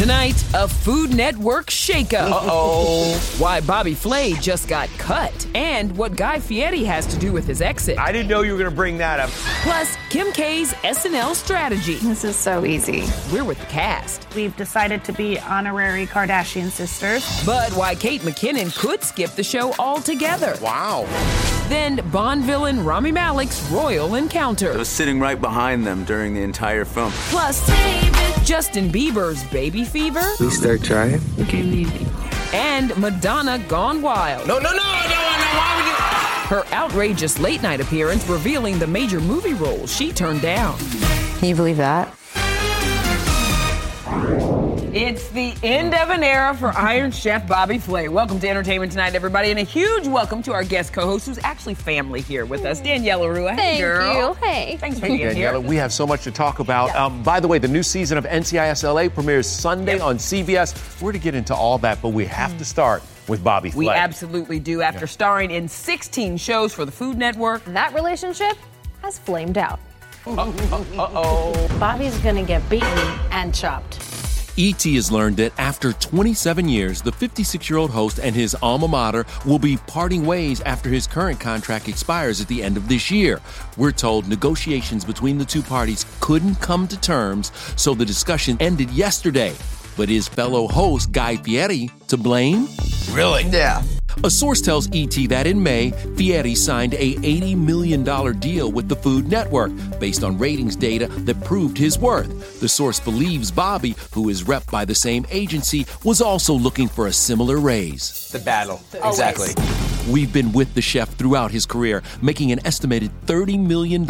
Tonight, a Food Network shakeup. Uh-oh. Why Bobby Flay just got cut, and what Guy Fieri has to do with his exit. I didn't know you were going to bring that up. Plus, Kim K's SNL strategy. This is so easy. We're with the cast. We've decided to be honorary Kardashian sisters. But why Kate McKinnon could skip the show altogether. Wow. Then Bond villain Rami Malek's royal encounter. I was sitting right behind them during the entire film. Plus, Justin Bieber's baby fever. We start trying. Okay, maybe. And Madonna gone wild. No, no, no, no, no, no, why would you? Her outrageous late night appearance revealing the major movie roles she turned down. Can you believe that? It's the end of an era for Iron Chef Bobby Flay. Welcome to Entertainment Tonight, everybody, and a huge welcome to our guest co-host, who's actually family here with us, Daniela Ruah. Hey, Thank girl. you. Hey. Thanks for being here. Daniela, we have so much to talk about. Um, by the way, the new season of NCIS LA premieres Sunday on CBS. We're to get into all that, but we have to start with Bobby Flay. We absolutely do. After starring in 16 shows for the Food Network, That relationship has flamed out. Uh-oh. Bobby's gonna get beaten and chopped. E.T. has learned that after 27 years, the 56 year old host and his alma mater will be parting ways after his current contract expires at the end of this year. We're told negotiations between the two parties couldn't come to terms, so the discussion ended yesterday. But is fellow host Guy Fieri to blame? Really? Yeah. A source tells ET that in May, Fieri signed a $80 million deal with the Food Network based on ratings data that proved his worth. The source believes Bobby, who is rep by the same agency, was also looking for a similar raise. The battle. Exactly. We've been with the chef throughout his career, making an estimated $30 million,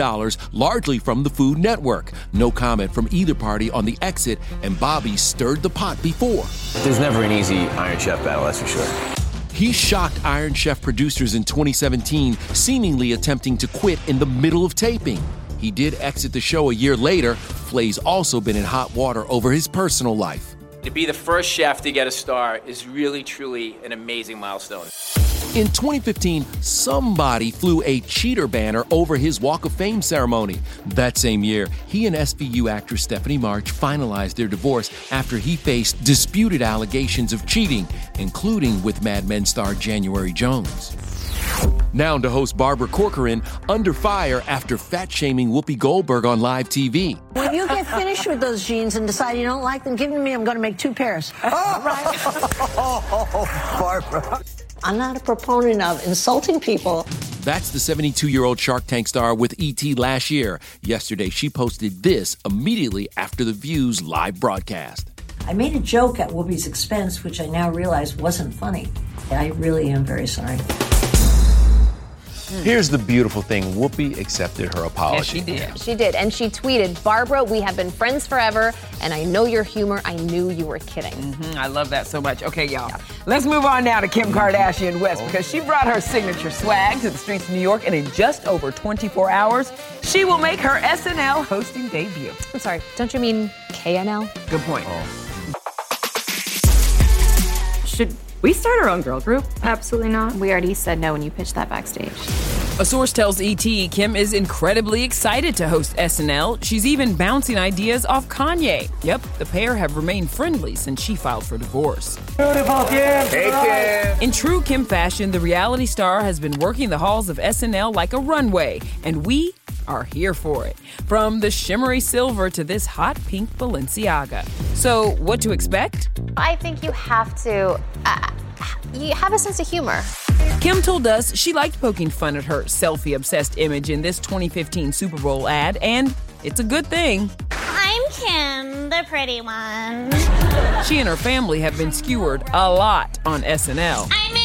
largely from the Food Network. No comment from either party on the exit, and Bobby stirred the pot before. There's never an easy Iron Chef battle, that's for sure. He shocked Iron Chef producers in 2017, seemingly attempting to quit in the middle of taping. He did exit the show a year later. Flay's also been in hot water over his personal life. To be the first chef to get a star is really, truly an amazing milestone. In 2015, somebody flew a cheater banner over his Walk of Fame ceremony. That same year, he and SVU actress Stephanie March finalized their divorce after he faced disputed allegations of cheating, including with Mad Men star January Jones. Now to host Barbara Corcoran under fire after fat shaming Whoopi Goldberg on live TV. When you get finished with those jeans and decide you don't like them, give them to me. I'm going to make two pairs. All right. Barbara. I'm not a proponent of insulting people. That's the 72 year old Shark Tank star with ET last year. Yesterday, she posted this immediately after the View's live broadcast. I made a joke at Whoopi's expense, which I now realize wasn't funny. I really am very sorry. Here's the beautiful thing Whoopi accepted her apology. Yes, she did. She did. And she tweeted, Barbara, we have been friends forever, and I know your humor. I knew you were kidding. Mm, I love that so much. Okay, y'all. Let's move on now to Kim Kardashian West because she brought her signature swag to the streets of New York, and in just over 24 hours, she will make her SNL hosting debut. I'm sorry, don't you mean KNL? Good point. Should we start our own girl group? Absolutely not. We already said no when you pitched that backstage. A source tells ET Kim is incredibly excited to host SNL. She's even bouncing ideas off Kanye. Yep, the pair have remained friendly since she filed for divorce. Beautiful, Kim. Hey, Kim. In true Kim fashion, the reality star has been working the halls of SNL like a runway, and we are here for it. From the shimmery silver to this hot pink Balenciaga. So, what to expect? I think you have to. Uh, you have a sense of humor. Kim told us she liked poking fun at her selfie obsessed image in this 2015 Super Bowl ad, and it's a good thing. I'm Kim, the pretty one. She and her family have been skewered a lot on SNL. I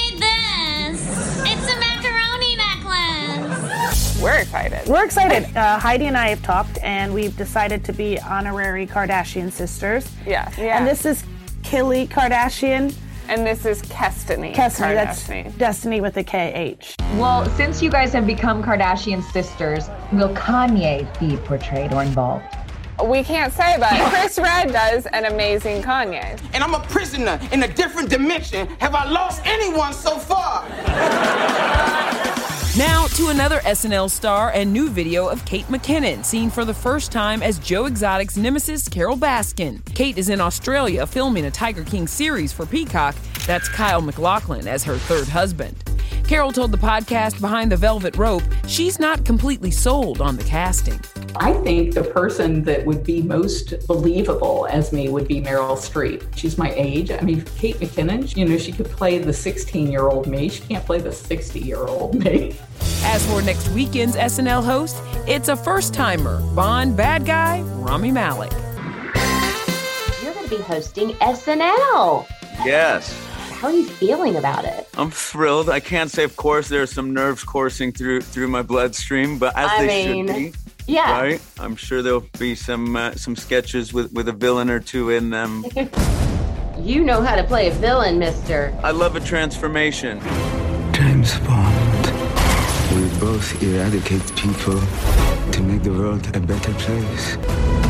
We're excited. We're excited. Uh, Heidi and I have talked, and we've decided to be honorary Kardashian sisters. Yes. Yeah. And this is Kylie Kardashian. And this is Kestany. Kestany, that's Destiny with a K-H. Well, since you guys have become Kardashian sisters, will Kanye be portrayed or involved? We can't say, but Chris Redd does an amazing Kanye. And I'm a prisoner in a different dimension. Have I lost anyone so far? Now to another SNL star and new video of Kate McKinnon, seen for the first time as Joe Exotic's nemesis, Carole Baskin. Kate is in Australia filming a Tiger King series for Peacock. That's Kyle MacLachlan as her third husband. Carol told the podcast Behind the Velvet Rope she's not completely sold on the casting. I think the person that would be most believable as me would be Meryl Streep. She's my age. I mean, Kate McKinnon, you know, she could play the 16 year old me. She can't play the 60 year old me. As for next weekend's SNL host, it's a first timer, Bond bad guy, Rami Malek. You're going to be hosting SNL. Yes. How are you feeling about it? I'm thrilled. I can't say, of course, there's some nerves coursing through through my bloodstream, but as I they mean, should be. Yeah. Right? I'm sure there'll be some uh, some sketches with, with a villain or two in them. You know how to play a villain, mister. I love a transformation. James Bond. We both eradicate people to make the world a better place.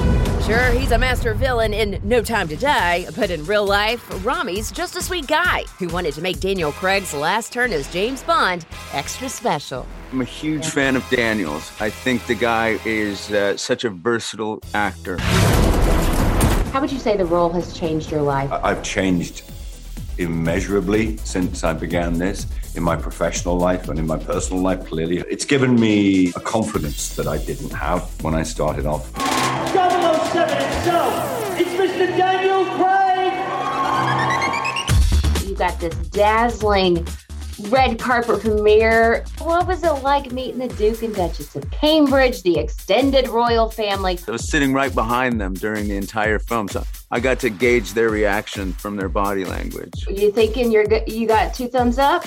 Sure, he's a master villain in No Time to Die, but in real life, Rami's just a sweet guy who wanted to make Daniel Craig's last turn as James Bond extra special. I'm a huge fan of Daniels. I think the guy is uh, such a versatile actor. How would you say the role has changed your life? I've changed immeasurably since I began this in my professional life and in my personal life, clearly. It's given me a confidence that I didn't have when I started off. 007 itself. It's Mr. Daniel Craig. You got this dazzling red carpet premiere. What was it like meeting the Duke and Duchess of Cambridge, the extended royal family? I was sitting right behind them during the entire film, so I got to gauge their reaction from their body language. You thinking you're? You got two thumbs up?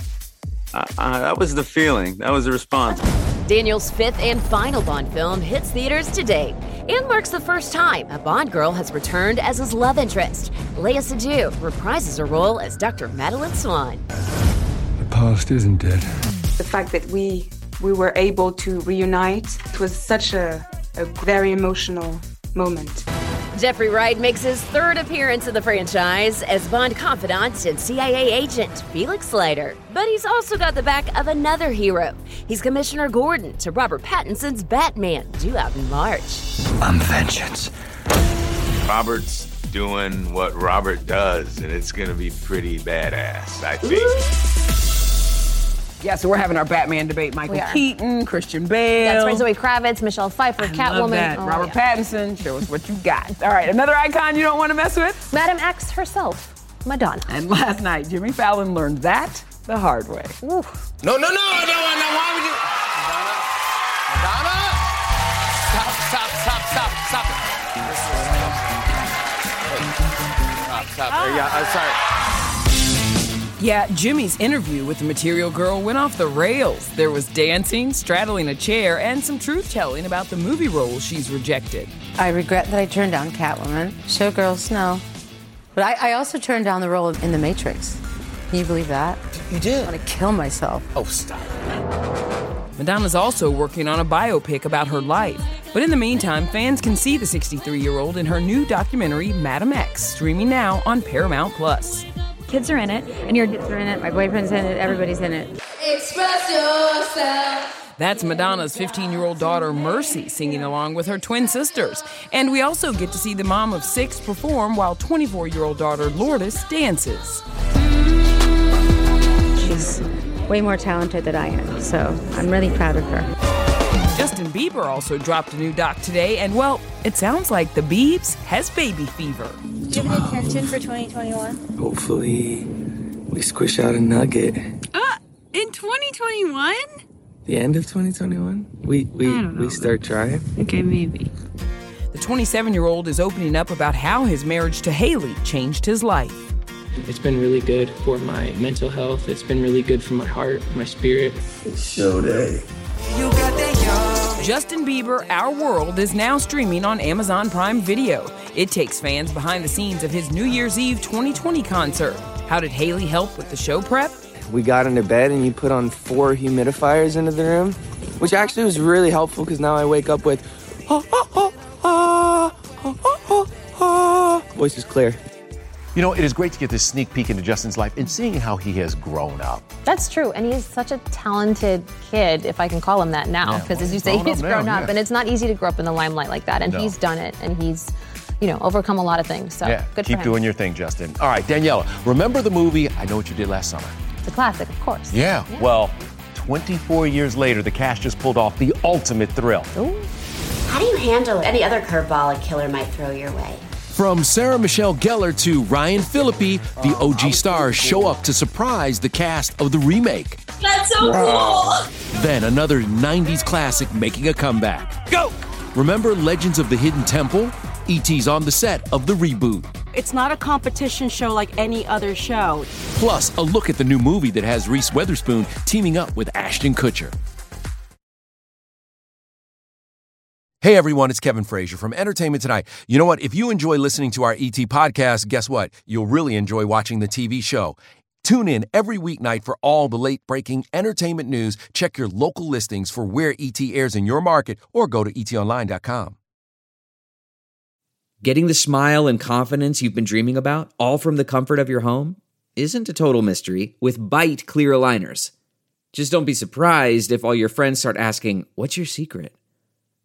Uh, uh, that was the feeling. That was the response. Daniel's fifth and final Bond film hits theaters today and marks the first time a Bond girl has returned as his love interest. Léa Seydoux reprises her role as Dr. Madeleine Swann. The past isn't dead. The fact that we we were able to reunite it was such a, a very emotional moment. Jeffrey Wright makes his third appearance in the franchise as Bond confidant and CIA agent Felix Leiter. But he's also got the back of another hero. He's Commissioner Gordon to Robert Pattinson's Batman, due out in March. I'm vengeance. Robert's doing what Robert does, and it's gonna be pretty badass, I think. Yeah, so we're having our Batman debate. Michael Keaton, Christian Bale. That's right, Zoe Kravitz, Michelle Pfeiffer, Love Catwoman. that. Oh, Robert yeah. Pattinson, show us what you got. All right, another icon you don't want to mess with? Madame X herself, Madonna. And last night, Jimmy Fallon learned that the hard way. No, no, no, no, no, why would you? Madonna? Madonna? Stop, stop, stop, stop, stop it. This is- Stop, stop. Ah. Yeah, I'm sorry. Yeah, Jimmy's interview with the Material Girl went off the rails. There was dancing, straddling a chair, and some truth telling about the movie roles she's rejected. I regret that I turned down Catwoman. Showgirls, no. But I, I also turned down the role in The Matrix. Can you believe that? You did? I want to kill myself. Oh, stop. Madonna's also working on a biopic about her life. But in the meantime, fans can see the 63 year old in her new documentary, Madame X, streaming now on Paramount Plus. Kids are in it, and your kids are in it. My boyfriend's in it. Everybody's in it. Express yourself. That's Madonna's 15 year old daughter, Mercy, singing along with her twin sisters. And we also get to see the mom of six perform while 24 year old daughter, Lourdes, dances. She's way more talented than I am, so I'm really proud of her. Justin Bieber also dropped a new doc today, and well, it sounds like the Biebs has baby fever. Do you have an intention for 2021? Hopefully, we squish out a nugget. Uh, in 2021? The end of 2021? We we we start trying. Okay, maybe. The 27 year old is opening up about how his marriage to Hailey changed his life. It's been really good for my mental health. It's been really good for my heart, my spirit. It's show day. Justin Bieber, Our World, is now streaming on Amazon Prime Video. It takes fans behind the scenes of his New Year's Eve 2020 concert. How did Hailey help with the show prep? We got into bed and you put on four humidifiers into the room, which actually was really helpful because now I wake up with ah, ah, ah, ah, ah, ah, ah. voice is clear. You know, it is great to get this sneak peek into Justin's life and seeing how he has grown up. That's true, and he's such a talented kid, if I can call him that now, Yeah, because well, as you say, he's grown now, up, yeah. and it's not easy to grow up in the limelight like that, and No. he's done it, and he's, you know, overcome a lot of things. So yeah, good keep for him. doing your thing, Justin. All right, Daniela, remember the movie I Know What You Did Last Summer? It's a classic, of course. Yeah. Well, 24 years later, the cast just pulled off the ultimate thrill. Ooh. How do you handle any other curveball a killer might throw your way? From Sarah Michelle Gellar to Ryan Phillippe, the OG stars show up to surprise the cast of the remake. That's so cool. Then another 90s classic making a comeback. Go! Remember Legends of the Hidden Temple? E.T.'s on the set of the reboot. It's not a competition show like any other show. Plus, a look at the new movie that has Reese Witherspoon teaming up with Ashton Kutcher. Hey everyone, it's Kevin Frazier from Entertainment Tonight. You know what? If you enjoy listening to our ET podcast, guess what? You'll really enjoy watching the TV show. Tune in every weeknight for all the late breaking entertainment news. Check your local listings for where ET airs in your market or go to etonline.com. Getting the smile and confidence you've been dreaming about, all from the comfort of your home, isn't a total mystery with Byte Clear Aligners. Just don't be surprised if all your friends start asking, What's your secret?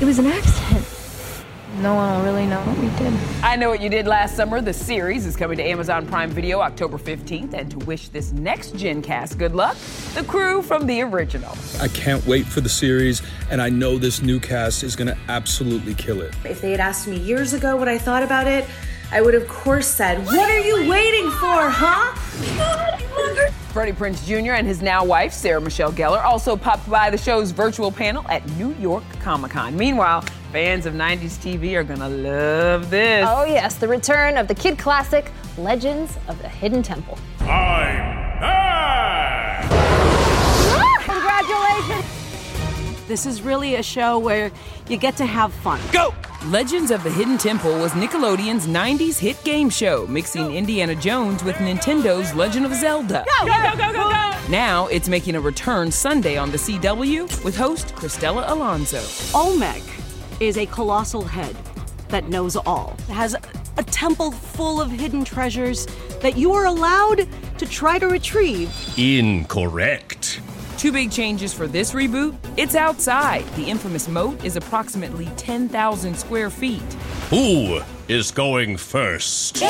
It was an accident. No one will really know what we did. I Know What You Did Last Summer, the series, is coming to Amazon Prime Video October 15th. And to wish this next Gen cast good luck, the crew from the original. I can't wait for the series, and I know this new cast is going to absolutely kill it. If they had asked me years ago what I thought about it, I would of course said, What are you waiting for, huh? Freddie Prinze Jr. and his now wife, Sarah Michelle Gellar, also popped by the show's virtual panel at New York Comic Con. Meanwhile, Fans of 90s TV are gonna love this. Oh, yes, the return of the kid classic, Legends of the Hidden Temple. I'm back! Ah! Congratulations! This is really a show where you get to have fun. Go! Legends of the Hidden Temple was Nickelodeon's 90s hit game show, mixing Indiana Jones with Nintendo's Legend of Zelda. Go, go, go, go, go, go! Now it's making a return Sunday on the CW with host Cristela Alonzo. Olmec is a colossal head that knows all. It has a temple full of hidden treasures that you are allowed to try to retrieve. Incorrect. Two big changes for this reboot. It's outside. The infamous moat is approximately 10,000 square feet. Who is going first?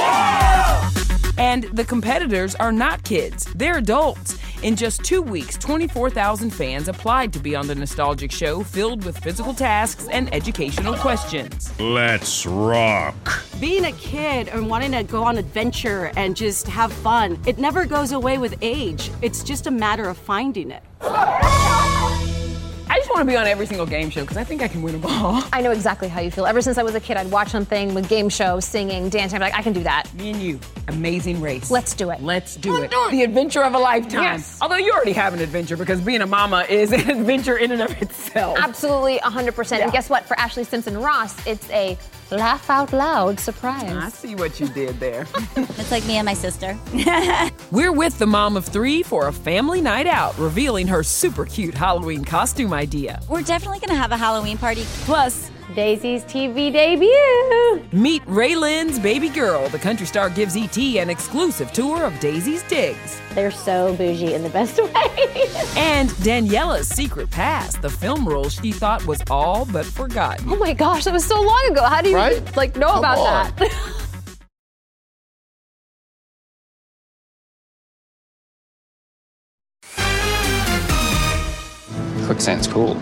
And the competitors are not kids, they're adults. In just two weeks, 24,000 fans applied to be on the nostalgic show filled with physical tasks and educational questions. Let's rock. Being a kid and wanting to go on adventure and just have fun, it never goes away with age. It's just a matter of finding it. I just want to be on every single game show because I think I can win them all. I know exactly how you feel. Ever since I was a kid, I'd watch something with game shows, singing, dancing. I'm like, I can do that. Me and you, amazing race. Let's do it. Let's do it. The adventure of a lifetime. Yes. Although you already have an adventure because being a mama is an adventure in and of itself. Absolutely, 100%. And guess what? For Ashlee Simpson Ross, it's a laugh out loud surprise. I see what you did there. It's like me and my sister. We're with the mom of three for a family night out, revealing her super cute Halloween costume idea. We're definitely gonna have a Halloween party. Plus, Daisy's TV debut. Meet RaeLynn's baby girl. The country star gives ET an exclusive tour of Daisy's digs. They're so bougie in the best way. And Daniela's secret past, the film role she thought was all but forgotten. oh my gosh, that was so long ago. How do you Right? like know Come about on. that? Quicksand's cool.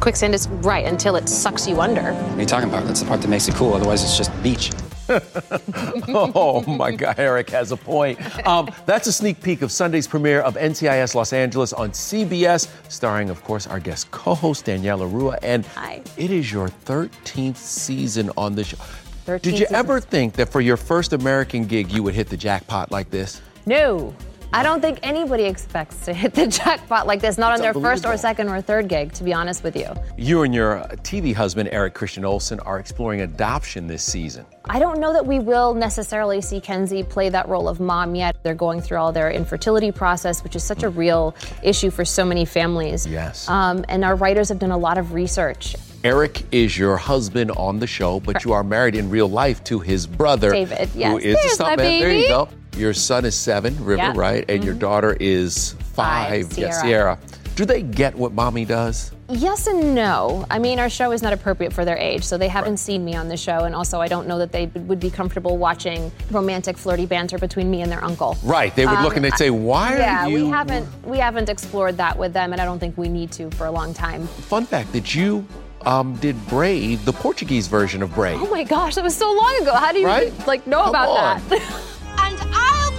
Quicksand is right until it sucks you under. What are you talking about? That's the part that makes it cool. Otherwise, it's just beach. oh my God, Eric has a point. Um, that's a sneak peek of Sunday's premiere of NCIS Los Angeles on CBS, starring, of course, our guest co-host Daniela Ruah, and Hi. it is your 13th season on the show. 13 Did you seasons. ever think that for your first American gig you would hit the jackpot like this? No. I don't think anybody expects to hit the jackpot like this, not It's on their first or second or third gig, to be honest with you. You and your TV husband Eric Christian Olsen are exploring adoption this season. I don't know that we will necessarily see Kensi play that role of mom yet. They're going through all their infertility process, which is such a real issue for so many families. Yes. Um, and our writers have done a lot of research. Eric is your husband on the show, but you are married in real life to his brother, David, who yes. is There's the stuntman. There you go. Your son is seven, River, Yeah. Mm-hmm. right? And your daughter is five, Five, yeah, Sierra. Sierra. Do they get what mommy does? Yes and no. I mean, our show is not appropriate for their age, so they haven't seen me on the show, and also I don't know that they would be comfortable watching romantic, flirty banter between me and their uncle. Right. They would Um, look and they'd say, "Why yeah, are you?" Yeah, we haven't we haven't explored that with them, and I don't think we need to for a long time. Fun fact that you um, did Brave, the Portuguese version of Brave. Oh my gosh, that was so long ago. How do you Right? like know Come about on. that?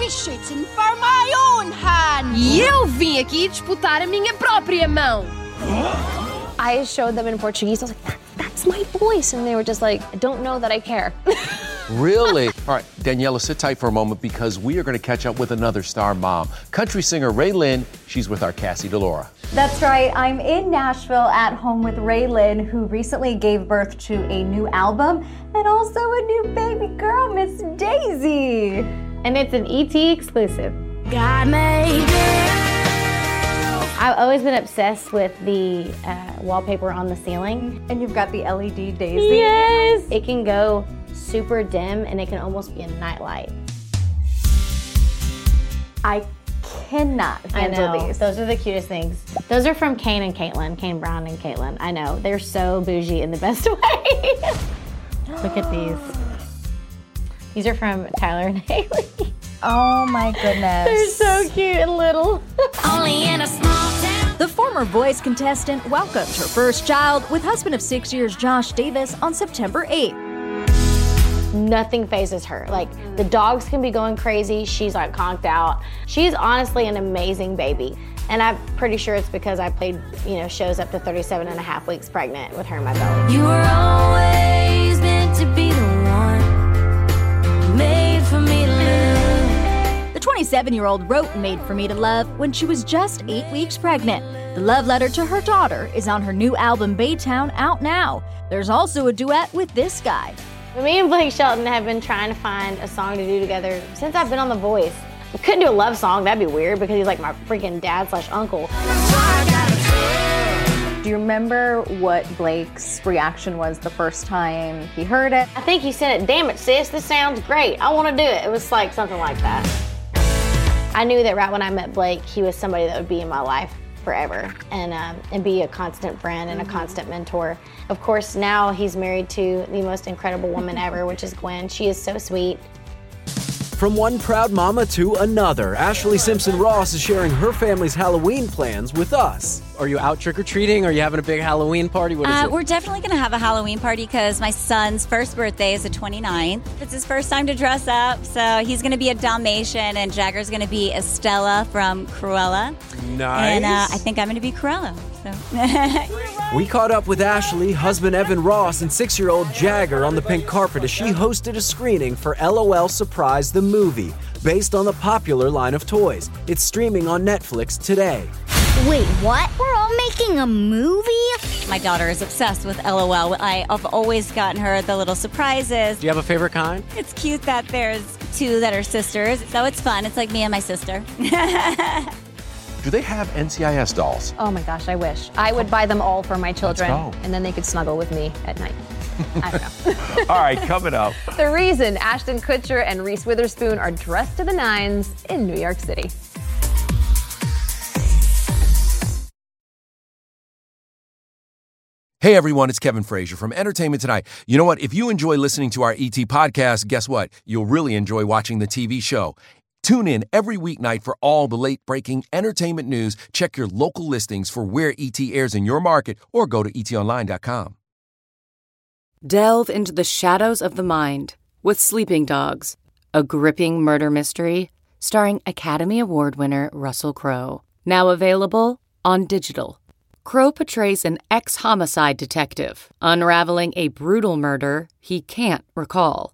And I'll shooting for my own hand. E eu vim aqui disputar a minha própria mão. I showed them in Portuguese. I was like, that, that's my voice, and they were just like, I don't know that I care. Really? All right, Daniela, sit tight for a moment because we are going to catch up with another star mom, country singer RaeLynn. She's with our Cassie DiLaura. That's right. I'm in Nashville at home with RaeLynn, who recently gave birth to a new album and also a new baby girl, Miss Daisy. And it's an ET exclusive. God made I've always been obsessed with the uh, wallpaper on the ceiling. And you've got the LED Daisy. Yes! It can go super dim and it can almost be a nightlight. I cannot I handle know. these. Those are the cutest things. Those are from Kane and Katelyn, Kane Brown and Katelyn. I know. They're so bougie in the best way. Look at these. These are from Tyler and Haley. Oh my goodness. They're so cute and little. Only in a small town. The former voice contestant welcomed her first child with husband of six years Josh Davis on September 8th. Nothing phases her. Like the dogs can be going crazy. She's like conked out. She's honestly an amazing baby. And I'm pretty sure it's because I played, you know, shows up to 37 and a half weeks pregnant with her in my belly. You were always 27 year old wrote Made for Me to Love when she was just eight weeks pregnant. The love letter to her daughter is on her new album Baytown out now. There's also a duet with this guy. Me and Blake Shelton have been trying to find a song to do together since I've been on The Voice. We couldn't do a love song, that'd be weird because he's like my freaking dad slash uncle. Do you remember what Blake's reaction was the first time he heard it? I think he said it, damn it, sis, this sounds great. I want to do it. It was like something like that. I knew that right when I met Blake, he was somebody that would be in my life forever and, um, and be a constant friend and a constant mentor. Of course, now he's married to the most incredible woman ever, which is Gwen. She is so sweet. From one proud mama to another, Ashlee Simpson Ross is sharing her family's Halloween plans with us. Are you out trick or treating? Are you having a big Halloween party? What is Uh, it? we're definitely going to have a Halloween party because my son's first birthday is the 29th. It's his first time to dress up, so he's going to be a Dalmatian, and Jagger's going to be Estella from Cruella. Nice. And uh, I think I'm going to be Cruella. So. We caught up with Ashlee, husband Evan Ross, and six year old Jagger on the pink carpet as she hosted a screening for LOL Surprise the Movie, based on the popular line of toys. It's streaming on Netflix today. Wait, what? We're all making a movie? My daughter is obsessed with LOL. I, I've always gotten her the little surprises. Do you have a favorite kind? It's cute that there's two that are sisters, so it's fun. It's like me and my sister. Do they have NCIS dolls? Oh my gosh, I wish. I would buy them all for my children, and then they could snuggle with me at night. I don't know. All right, coming up. The reason Ashton Kutcher and Reese Witherspoon are dressed to the nines in New York City. Hey everyone, it's Kevin Frazier from Entertainment Tonight. You know what? If you enjoy listening to our ET podcast, guess what? You'll really enjoy watching the TV show. Tune in every weeknight for all the late breaking entertainment news. Check your local listings for where ET airs in your market or go to etonline.com. Delve into the shadows of the mind with Sleeping Dogs, a gripping murder mystery starring Academy Award winner Russell Crowe. Now available on digital. Crowe portrays an ex homicide detective unraveling a brutal murder he can't recall.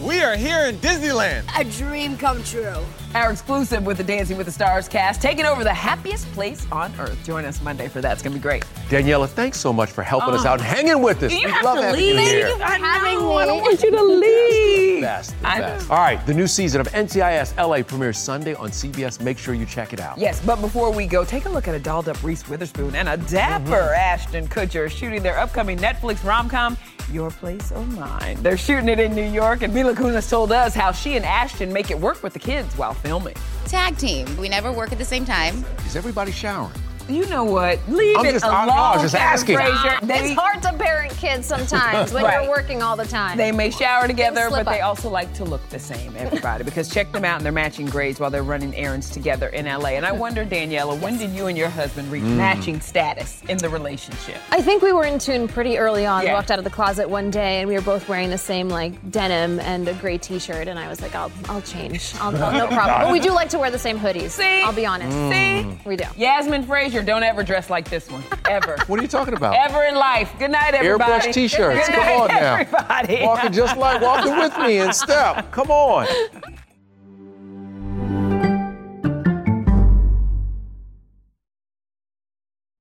We are here in Disneyland. A dream come true. Our exclusive with the Dancing with the Stars cast, taking over the happiest place on earth. Join us Monday for that. It's going to be great. Daniela, thanks so much for helping us Oh. out and hanging with us. You we have love to having leave. you here. Thank you for having me. I don't want you to leave. Best, the I best. All right, the new season of NCIS LA premieres Sunday on CBS. Make sure you check it out. Yes, but before we go, take a look at a dolled up Reese Witherspoon and a dapper Mm-hmm. Ashton Kutcher shooting their upcoming Netflix rom com, Your Place or Mine. They're shooting it in New York, and Mila Kunis told us how she and Ashton make it work with the kids while filming. Tag team. We never work at the same time. Is everybody showering? You know what? Leave I'm it just- alone. I- no, I was just Kevin asking. Frazier. They- it's hard to parent kids sometimes when Right. you're working all the time. They may shower together, slip but they also like to look the same, everybody, because check them out in their matching grades while they're running errands together in LA. And I wonder, Daniela, when did you and your husband reach Mm. matching status in the relationship? I think we were in tune pretty early on. We walked out of the closet one day and we were both wearing the same like denim and a gray t-shirt and I was like, I'll I'll change. I'll, I'll- no problem. But we do like to wear the same hoodies. See? I'll be honest. See? We do. Yasmin Frazier, don't ever dress like this one. Ever. What are you talking about? Ever in life. Good night, everybody. Airbrush t-shirts. Good Come night, on now. Everybody. Walking just like walking with me in step. Come on.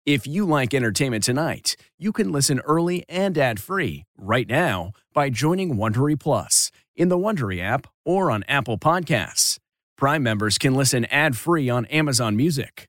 If you like entertainment tonight, you can listen early and ad-free right now by joining Wondery Plus in the Wondery app or on Apple Podcasts. Prime members can listen ad-free on Amazon Music.